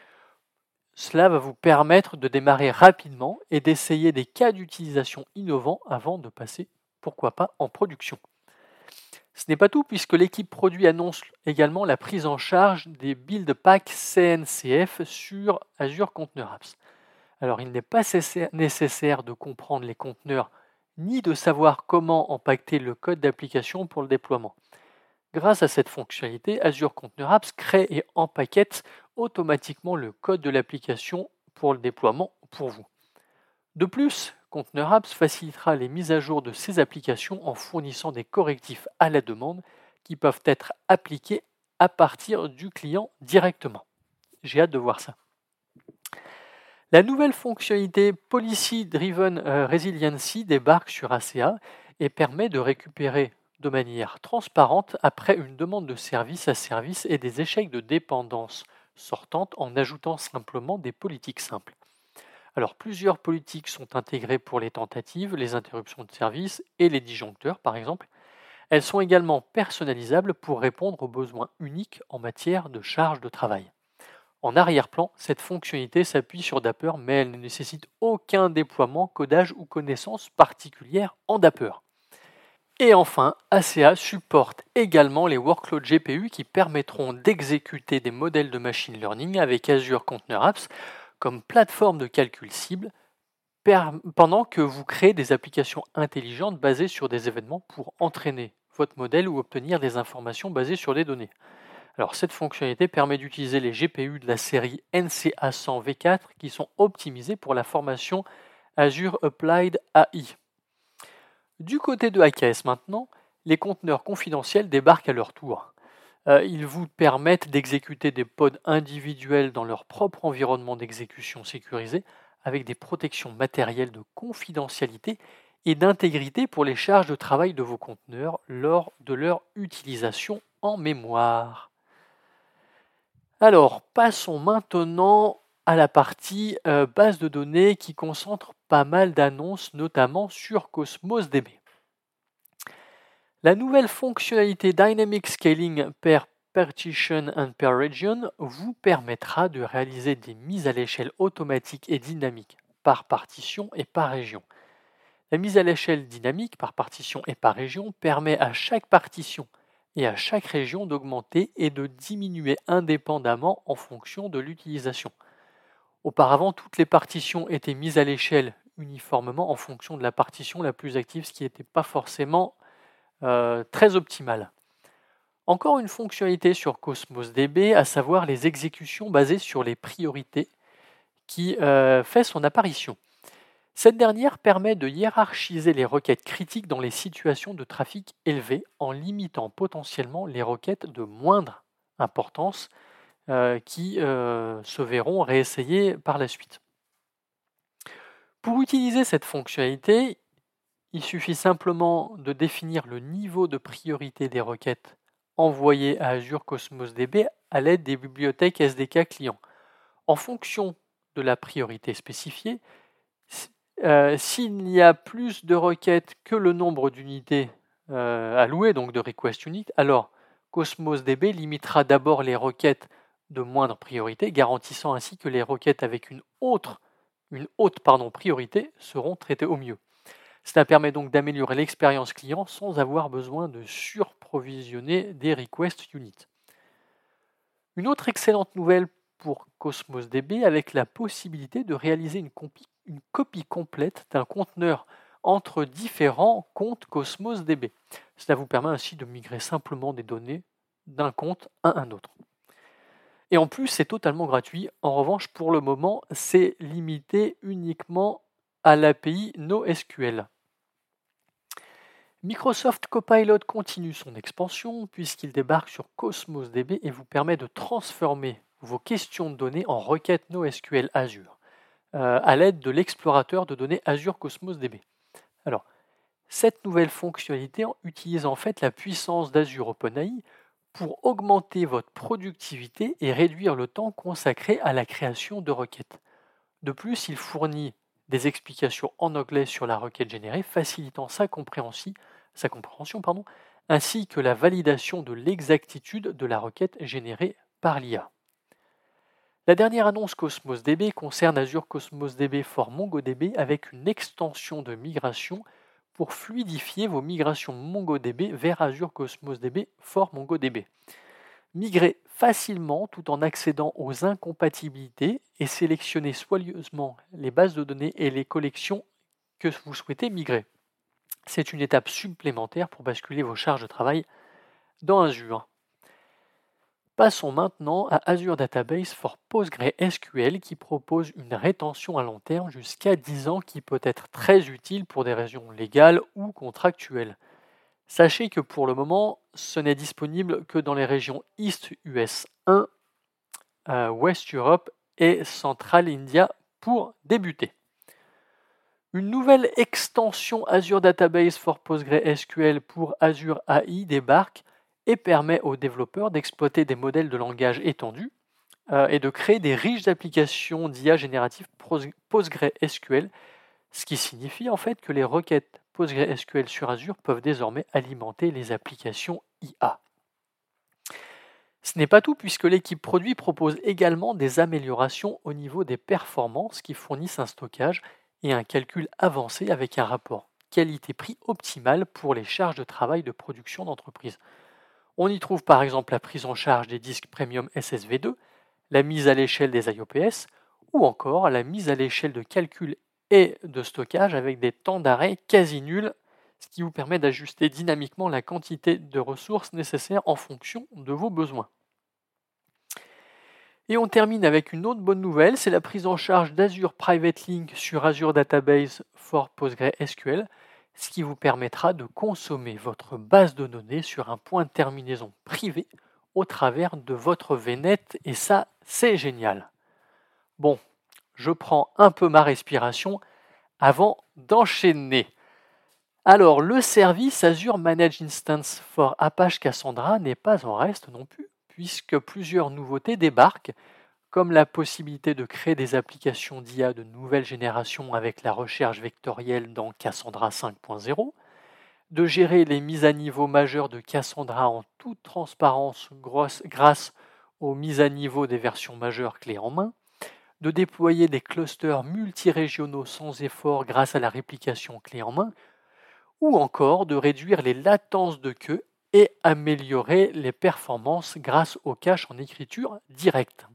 Cela va vous permettre de démarrer rapidement et d'essayer des cas d'utilisation innovants avant de passer, pourquoi pas, en production. Ce n'est pas tout puisque l'équipe produit annonce également la prise en charge des build packs CNCF sur Azure Container Apps. Alors il n'est pas nécessaire de comprendre les conteneurs ni de savoir comment empaqueter le code d'application pour le déploiement. Grâce à cette fonctionnalité, Azure Container Apps crée et empaquette automatiquement le code de l'application pour le déploiement pour vous. De plus, Container Apps facilitera les mises à jour de ces applications en fournissant des correctifs à la demande qui peuvent être appliqués à partir du client directement. J'ai hâte de voir ça. La nouvelle fonctionnalité Policy Driven euh, Resiliency débarque sur ACA et permet de récupérer de manière transparente après une demande de service à service et des échecs de dépendance sortante en ajoutant simplement des politiques simples. Alors plusieurs politiques sont intégrées pour les tentatives, les interruptions de service et les disjoncteurs par exemple. Elles sont également personnalisables pour répondre aux besoins uniques en matière de charge de travail. En arrière-plan, cette fonctionnalité s'appuie sur Dapper, mais elle ne nécessite aucun déploiement, codage ou connaissance particulière en Dapper. Et enfin, ACA supporte également les workloads GPU qui permettront d'exécuter des modèles de machine learning avec Azure Container Apps comme plateforme de calcul cible pendant que vous créez des applications intelligentes basées sur des événements pour entraîner votre modèle ou obtenir des informations basées sur des données. Alors cette fonctionnalité permet d'utiliser les GPU de la série NCA100 V4 qui sont optimisés pour la formation Azure Applied AI. Du côté de AKS maintenant, les conteneurs confidentiels débarquent à leur tour. Euh, ils vous permettent d'exécuter des pods individuels dans leur propre environnement d'exécution sécurisé avec des protections matérielles de confidentialité et d'intégrité pour les charges de travail de vos conteneurs lors de leur utilisation en mémoire. Alors, passons maintenant à la partie euh, base de données qui concentre pas mal d'annonces, notamment sur Cosmos DB. La nouvelle fonctionnalité Dynamic Scaling per Partition and per Region vous permettra de réaliser des mises à l'échelle automatiques et dynamiques par partition et par région. La mise à l'échelle dynamique par partition et par région permet à chaque partition et à chaque région d'augmenter et de diminuer indépendamment en fonction de l'utilisation. Auparavant, toutes les partitions étaient mises à l'échelle uniformément en fonction de la partition la plus active, ce qui n'était pas forcément euh, très optimal. Encore une fonctionnalité sur Cosmos DB, à savoir les exécutions basées sur les priorités, qui euh, fait son apparition. Cette dernière permet de hiérarchiser les requêtes critiques dans les situations de trafic élevé en limitant potentiellement les requêtes de moindre importance qui se verront réessayées par la suite. Pour utiliser cette fonctionnalité, il suffit simplement de définir le niveau de priorité des requêtes envoyées à Azure Cosmos DB à l'aide des bibliothèques SDK clients. En fonction de la priorité spécifiée, euh, s'il y a plus de requêtes que le nombre d'unités euh, allouées, donc de request unit, alors Cosmos DB limitera d'abord les requêtes de moindre priorité, garantissant ainsi que les requêtes avec une, autre, une haute priorité seront traitées au mieux. Cela permet donc d'améliorer l'expérience client sans avoir besoin de surprovisionner des request units. Une autre excellente nouvelle pour Cosmos DB avec la possibilité de réaliser une copie complète d'un conteneur entre différents comptes Cosmos DB. Cela vous permet ainsi de migrer simplement des données d'un compte à un autre. Et en plus, c'est totalement gratuit. En revanche, pour le moment, c'est limité uniquement à l'API NoSQL. Microsoft Copilot continue son expansion puisqu'il débarque sur Cosmos DB et vous permet de transformer vos questions de données en requêtes NoSQL Azure euh, à l'aide de l'explorateur de données Azure Cosmos DB. Alors, cette nouvelle fonctionnalité utilise en fait la puissance d'Azure OpenAI pour augmenter votre productivité et réduire le temps consacré à la création de requêtes. De plus, il fournit des explications en anglais sur la requête générée, facilitant sa compréhension, ainsi que la validation de l'exactitude de la requête générée par l'IA. La dernière annonce Cosmos DB concerne Azure Cosmos DB for MongoDB avec une extension de migration pour fluidifier vos migrations MongoDB vers Azure Cosmos DB for MongoDB. Migrez facilement tout en accédant aux incompatibilités et sélectionnez soigneusement les bases de données et les collections que vous souhaitez migrer. C'est une étape supplémentaire pour basculer vos charges de travail dans Azure. Passons maintenant à Azure Database for PostgreSQL qui propose une rétention à long terme jusqu'à 10 ans qui peut être très utile pour des raisons légales ou contractuelles. Sachez que pour le moment, ce n'est disponible que dans les régions East US 1, euh, West Europe et Central India pour débuter. Une nouvelle extension Azure Database for PostgreSQL pour Azure AI débarque et permet aux développeurs d'exploiter des modèles de langage étendus euh, est de créer des riches applications d'IA générative PostgreSQL, ce qui signifie en fait que les requêtes PostgreSQL sur Azure peuvent désormais alimenter les applications IA. Ce n'est pas tout puisque l'équipe produit propose également des améliorations au niveau des performances qui fournissent un stockage et un calcul avancé avec un rapport qualité-prix optimal pour les charges de travail de production d'entreprise. On y trouve par exemple la prise en charge des disques premium SSV2, la mise à l'échelle des IOPS ou encore la mise à l'échelle de calcul et de stockage avec des temps d'arrêt quasi nuls, ce qui vous permet d'ajuster dynamiquement la quantité de ressources nécessaires en fonction de vos besoins. Et on termine avec une autre bonne nouvelle, c'est la prise en charge d'Azure Private Link sur Azure Database for PostgreSQL, ce qui vous permettra de consommer votre base de données sur un point de terminaison privé au travers de votre VNet, et ça, c'est génial. Bon, je prends un peu ma respiration avant d'enchaîner. Alors, le service Azure Managed Instance for Apache Cassandra n'est pas en reste non plus puisque plusieurs nouveautés débarquent, comme la possibilité de créer des applications d'IA de nouvelle génération avec la recherche vectorielle dans Cassandra 5.0, de gérer les mises à niveau majeures de Cassandra en toute transparence grâce aux mises à niveau des versions majeures clés en main, de déployer des clusters multirégionaux sans effort grâce à la réplication clé en main, ou encore de réduire les latences de queue et améliorer les performances grâce au cache en écriture directe.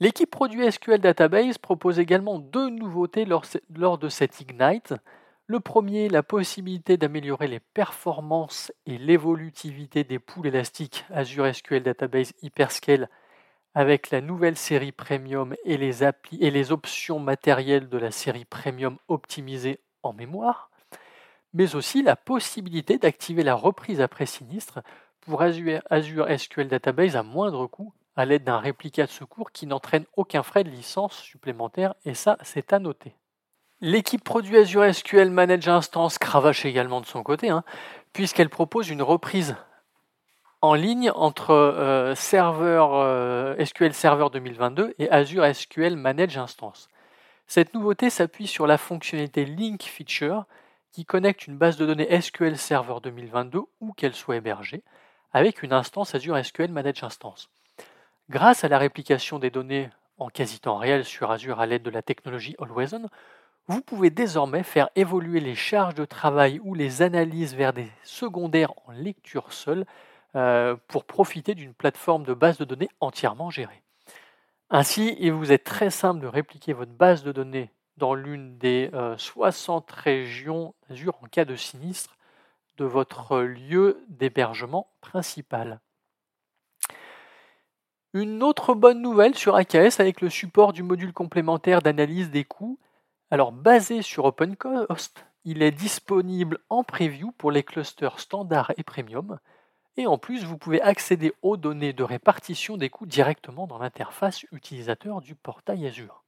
L'équipe produit SQL Database propose également deux nouveautés lors de cette Ignite. Le premier, la possibilité d'améliorer les performances et l'évolutivité des poules élastiques Azure SQL Database Hyperscale avec la nouvelle série Premium et les, et les options matérielles de la série Premium optimisées en mémoire mais aussi la possibilité d'activer la reprise après sinistre pour Azure, SQL Database à moindre coût à l'aide d'un réplica de secours qui n'entraîne aucun frais de licence supplémentaire, et ça, c'est à noter. L'équipe produit Azure SQL Manage Instance cravache également de son côté, hein, puisqu'elle propose une reprise en ligne entre euh, serveur, euh, SQL Server 2022 et Azure SQL Manage Instance. Cette nouveauté s'appuie sur la fonctionnalité Link Feature, qui connecte une base de données SQL Server 2022 où qu'elle soit hébergée avec une instance Azure SQL Manage Instance. Grâce à la réplication des données en quasi-temps réel sur Azure à l'aide de la technologie Always On, vous pouvez désormais faire évoluer les charges de travail ou les analyses vers des secondaires en lecture seule euh, pour profiter d'une plateforme de base de données entièrement gérée. Ainsi, il vous est très simple de répliquer votre base de données dans l'une des 60 euh, régions Azure en cas de sinistre de votre lieu d'hébergement principal. Une autre bonne nouvelle sur AKS avec le support du module complémentaire d'analyse des coûts. Alors basé sur OpenCost, il est disponible en preview pour les clusters standard et premium. Et en plus, vous pouvez accéder aux données de répartition des coûts directement dans l'interface utilisateur du portail Azure.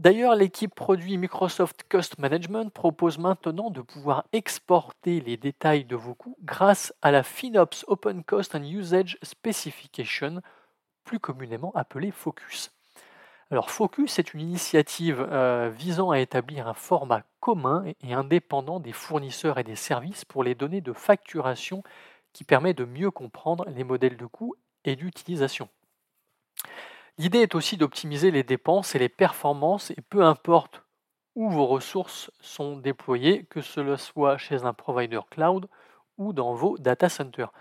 D'ailleurs, l'équipe produit Microsoft Cost Management propose maintenant de pouvoir exporter les détails de vos coûts grâce à la FinOps Open Cost and Usage Specification, plus communément appelée Focus. Alors Focus est une initiative euh, visant à établir un format commun et indépendant des fournisseurs et des services pour les données de facturation qui permet de mieux comprendre les modèles de coûts et d'utilisation. L'idée est aussi d'optimiser les dépenses et les performances, et peu importe où vos ressources sont déployées, que cela soit chez un provider cloud ou dans vos data centers.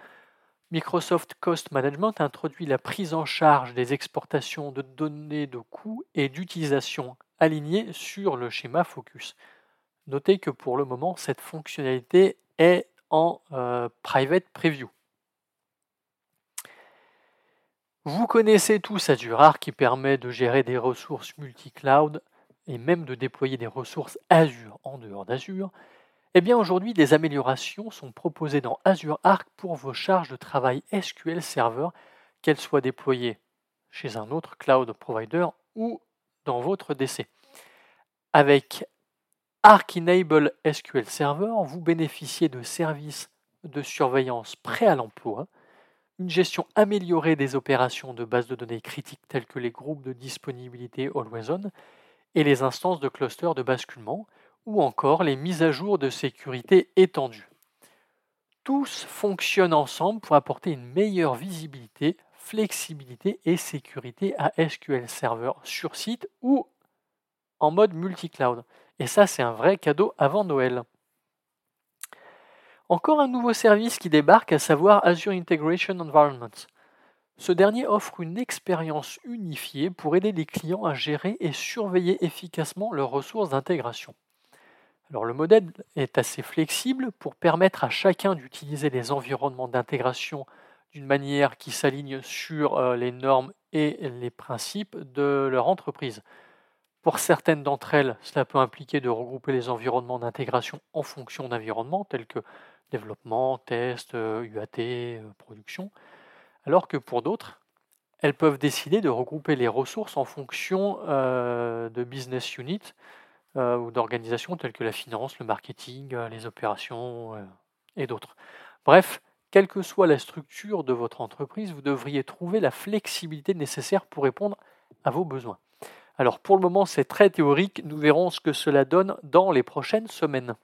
Microsoft Cost Management introduit la prise en charge des exportations de données de coûts et d'utilisation alignées sur le schéma Focus. Notez que pour le moment, cette fonctionnalité est en euh, private preview. Vous connaissez tous Azure Arc qui permet de gérer des ressources multi-cloud et même de déployer des ressources Azure en dehors d'Azure. Eh bien aujourd'hui, des améliorations sont proposées dans Azure Arc pour vos charges de travail SQL Server, qu'elles soient déployées chez un autre cloud provider ou dans votre DC. Avec Arc Enable SQL Server, vous bénéficiez de services de surveillance prêts à l'emploi une gestion améliorée des opérations de bases de données critiques telles que les groupes de disponibilité Always On et les instances de cluster de basculement, ou encore les mises à jour de sécurité étendues. Tous fonctionnent ensemble pour apporter une meilleure visibilité, flexibilité et sécurité à SQL Server sur site ou en mode multi-cloud. Et ça, c'est un vrai cadeau avant Noël. Encore un nouveau service qui débarque, à savoir Azure Integration Environment. Ce dernier offre une expérience unifiée pour aider les clients à gérer et surveiller efficacement leurs ressources d'intégration. Alors le modèle est assez flexible pour permettre à chacun d'utiliser les environnements d'intégration d'une manière qui s'aligne sur euh, les normes et les principes de leur entreprise. Pour certaines d'entre elles, cela peut impliquer de regrouper les environnements d'intégration en fonction d'environnements tels que développement, test, UAT, euh, euh, production, alors que pour d'autres, elles peuvent décider de regrouper les ressources en fonction de business units euh, ou d'organisations telles que la finance, le marketing, euh, les opérations euh, et d'autres. Bref, quelle que soit la structure de votre entreprise, vous devriez trouver la flexibilité nécessaire pour répondre à vos besoins. Alors pour le moment, c'est très théorique, nous verrons ce que cela donne dans les prochaines semaines.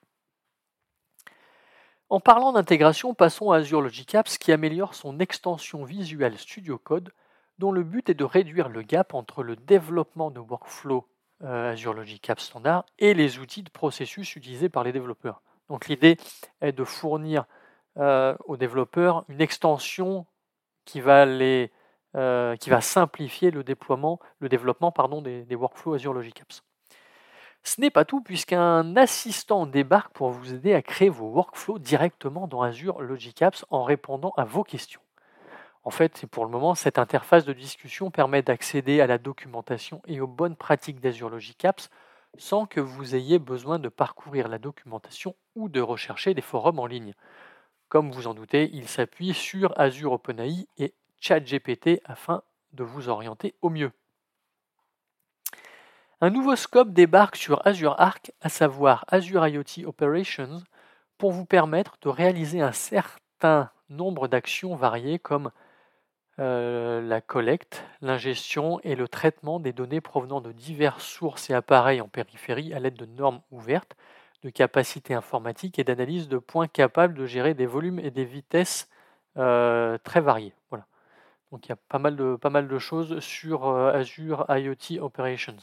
En parlant d'intégration, passons à Azure Logic Apps qui améliore son extension visuelle Studio Code dont le but est de réduire le gap entre le développement de workflows euh, Azure Logic Apps standard et les outils de processus utilisés par les développeurs. Donc l'idée est de fournir euh, aux développeurs une extension qui va, les, euh, qui va simplifier le déploiement, le développement pardon, des workflows Azure Logic Apps. Ce n'est pas tout puisqu'un assistant débarque pour vous aider à créer vos workflows directement dans Azure Logic Apps en répondant à vos questions. En fait, pour le moment, cette interface de discussion permet d'accéder à la documentation et aux bonnes pratiques d'Azure Logic Apps sans que vous ayez besoin de parcourir la documentation ou de rechercher des forums en ligne. Comme vous en doutez, il s'appuie sur Azure OpenAI et ChatGPT afin de vous orienter au mieux. Un nouveau scope débarque sur Azure Arc, à savoir Azure IoT Operations, pour vous permettre de réaliser un certain nombre d'actions variées comme euh, la collecte, l'ingestion et le traitement des données provenant de diverses sources et appareils en périphérie à l'aide de normes ouvertes, de capacités informatiques et d'analyse de points capables de gérer des volumes et des vitesses euh, très variées. Voilà. Donc il y a pas mal de, choses sur euh, Azure IoT Operations.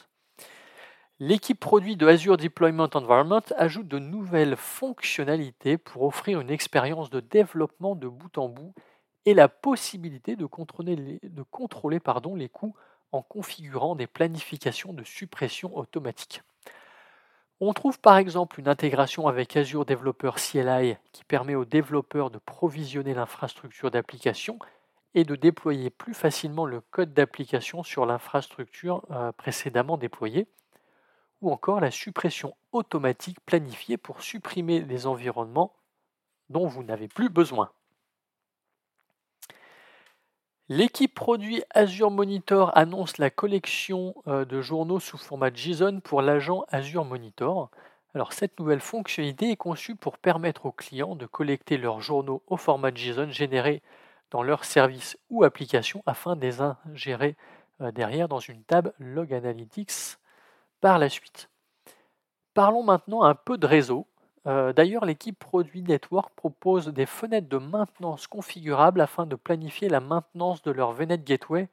L'équipe produit de Azure Deployment Environment ajoute de nouvelles fonctionnalités pour offrir une expérience de développement de bout en bout et la possibilité de contrôler, les, coûts en configurant des planifications de suppression automatique. On trouve par exemple une intégration avec Azure Developer CLI qui permet aux développeurs de provisionner l'infrastructure d'application et de déployer plus facilement le code d'application sur l'infrastructure euh, précédemment déployée, ou encore la suppression automatique planifiée pour supprimer les environnements dont vous n'avez plus besoin. L'équipe produit Azure Monitor annonce la collection euh, de journaux sous format JSON pour l'agent Azure Monitor. Alors cette nouvelle fonctionnalité est conçue pour permettre aux clients de collecter leurs journaux au format JSON générés dans leur service ou application afin de les ingérer euh, derrière dans une table Log Analytics par la suite. Parlons maintenant un peu de réseau. Euh, d'ailleurs, l'équipe Produit Network propose des fenêtres de maintenance configurables afin de planifier la maintenance de leur VNet Gateway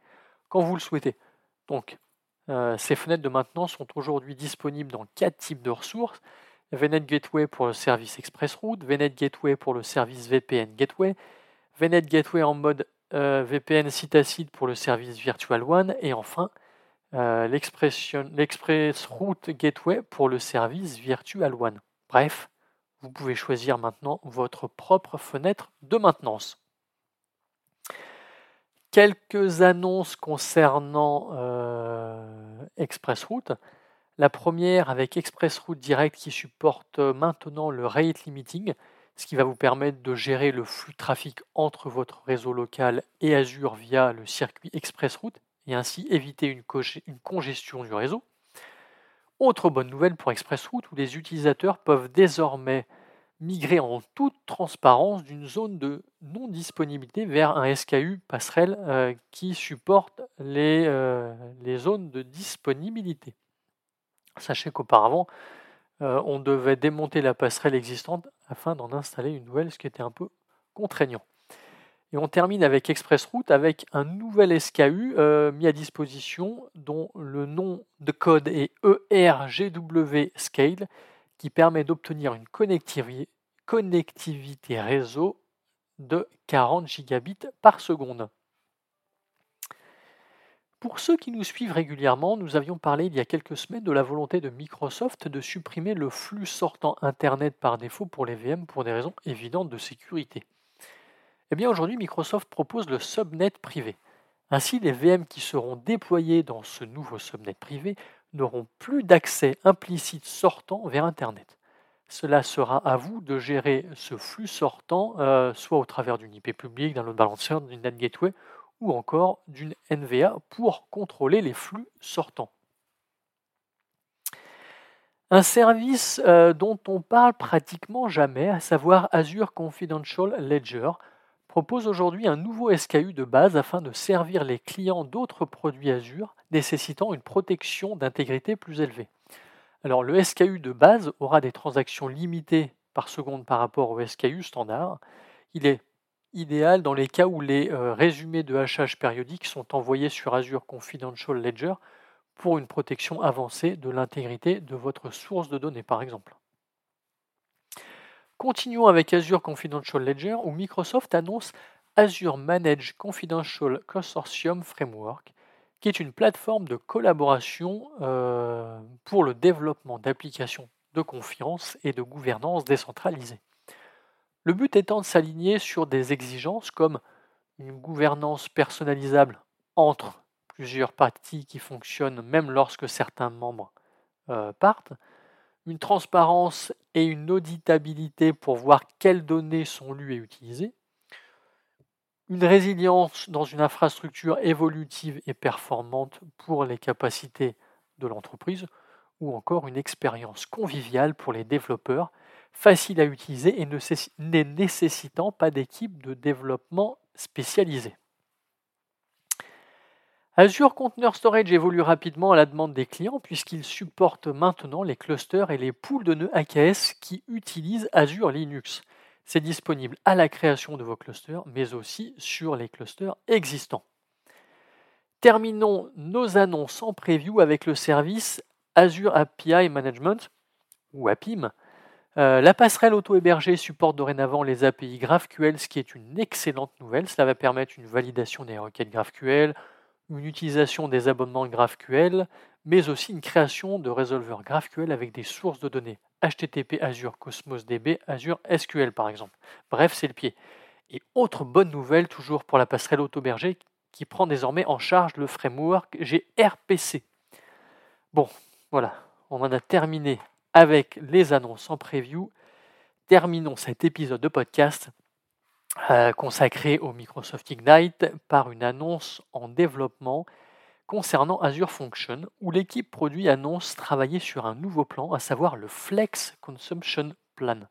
quand vous le souhaitez. Donc, euh, ces fenêtres de maintenance sont aujourd'hui disponibles dans quatre types de ressources. VNet Gateway pour le service ExpressRoute, VNet Gateway pour le service VPN Gateway, VNet Gateway en mode euh, VPN site à site pour le service Virtual One et enfin l'ExpressRoute Gateway pour le service Virtual One. Bref, vous pouvez choisir maintenant votre propre fenêtre de maintenance. Quelques annonces concernant euh, ExpressRoute. La première avec ExpressRoute Direct qui supporte maintenant le rate limiting, ce qui va vous permettre de gérer le flux de trafic entre votre réseau local et Azure via le circuit ExpressRoute et ainsi éviter une, congestion du réseau. Autre bonne nouvelle pour ExpressRoute où les utilisateurs peuvent désormais migrer en toute transparence d'une zone de non-disponibilité vers un SKU passerelle euh, qui supporte les, euh, les, zones de disponibilité. Sachez qu'auparavant, euh, on devait démonter la passerelle existante afin d'en installer une nouvelle, ce qui était un peu contraignant. Et on termine avec ExpressRoute avec un nouvel SKU mis à disposition dont le nom de code est ERGW Scale qui permet d'obtenir une connectivité, réseau de 40 gigabits par seconde. Pour ceux qui nous suivent régulièrement, nous avions parlé il y a quelques semaines de la volonté de Microsoft de supprimer le flux sortant Internet par défaut pour les VM pour des raisons évidentes de sécurité. Eh bien aujourd'hui, Microsoft propose le subnet privé. Ainsi, les VM qui seront déployés dans ce nouveau subnet privé n'auront plus d'accès implicite sortant vers Internet. Cela sera à vous de gérer ce flux sortant, euh, soit au travers d'une IP publique, d'un load balancer, d'une NAT gateway ou encore d'une NVA pour contrôler les flux sortants. Un service euh, dont on parle pratiquement jamais, à savoir Azure Confidential Ledger, propose aujourd'hui un nouveau SKU de base afin de servir les clients d'autres produits Azure nécessitant une protection d'intégrité plus élevée. Alors le SKU de base aura des transactions limitées par seconde par rapport au SKU standard. Il est idéal dans les cas où les euh, résumés de hachage périodiques sont envoyés sur Azure Confidential Ledger pour une protection avancée de l'intégrité de votre source de données par exemple. Continuons avec Azure Confidential Ledger où Microsoft annonce Azure Managed Confidential Consortium Framework, qui est une plateforme de collaboration euh, pour le développement d'applications de confiance et de gouvernance décentralisée. Le but étant de s'aligner sur des exigences comme une gouvernance personnalisable entre plusieurs parties qui fonctionnent même lorsque certains membres euh, partent, une transparence et une auditabilité pour voir quelles données sont lues et utilisées, une résilience dans une infrastructure évolutive et performante pour les capacités de l'entreprise, ou encore une expérience conviviale pour les développeurs, facile à utiliser et ne nécessitant pas d'équipe de développement spécialisée. Azure Container Storage évolue rapidement à la demande des clients puisqu'il supporte maintenant les clusters et les pools de nœuds AKS qui utilisent Azure Linux. C'est disponible à la création de vos clusters, mais aussi sur les clusters existants. Terminons nos annonces en preview avec le service Azure API Management, ou APIM. Euh, la passerelle auto-hébergée supporte dorénavant les API GraphQL, ce qui est une excellente nouvelle. Cela va permettre une validation des requêtes GraphQL, une utilisation des abonnements GraphQL, mais aussi une création de résolveurs GraphQL avec des sources de données HTTP Azure Cosmos DB, Azure SQL par exemple. Bref, c'est le pied. Et autre bonne nouvelle, toujours pour la passerelle auto-berger, qui prend désormais en charge le framework gRPC. Bon, voilà, on en a terminé avec les annonces en preview. Terminons cet épisode de podcast consacré au Microsoft Ignite par une annonce en développement concernant Azure Function, où l'équipe produit annonce travailler sur un nouveau plan, à savoir le Flex Consumption Plan,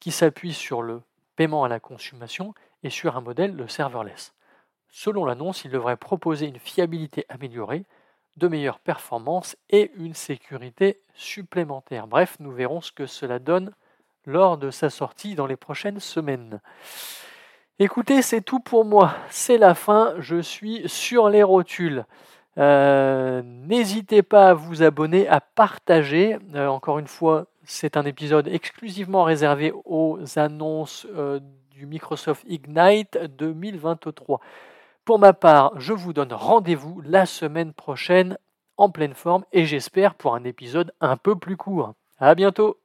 qui s'appuie sur le paiement à la consommation et sur un modèle de serverless. Selon l'annonce, il devrait proposer une fiabilité améliorée, de meilleures performances et une sécurité supplémentaire. Bref, nous verrons ce que cela donne lors de sa sortie dans les prochaines semaines. Écoutez, c'est tout pour moi. C'est la fin. Je suis sur les rotules. Euh, n'hésitez pas à vous abonner, à partager. Euh, encore une fois, c'est un épisode exclusivement réservé aux annonces euh, du Microsoft Ignite 2023. Pour ma part, je vous donne rendez-vous la semaine prochaine en pleine forme et j'espère pour un épisode un peu plus court. À bientôt!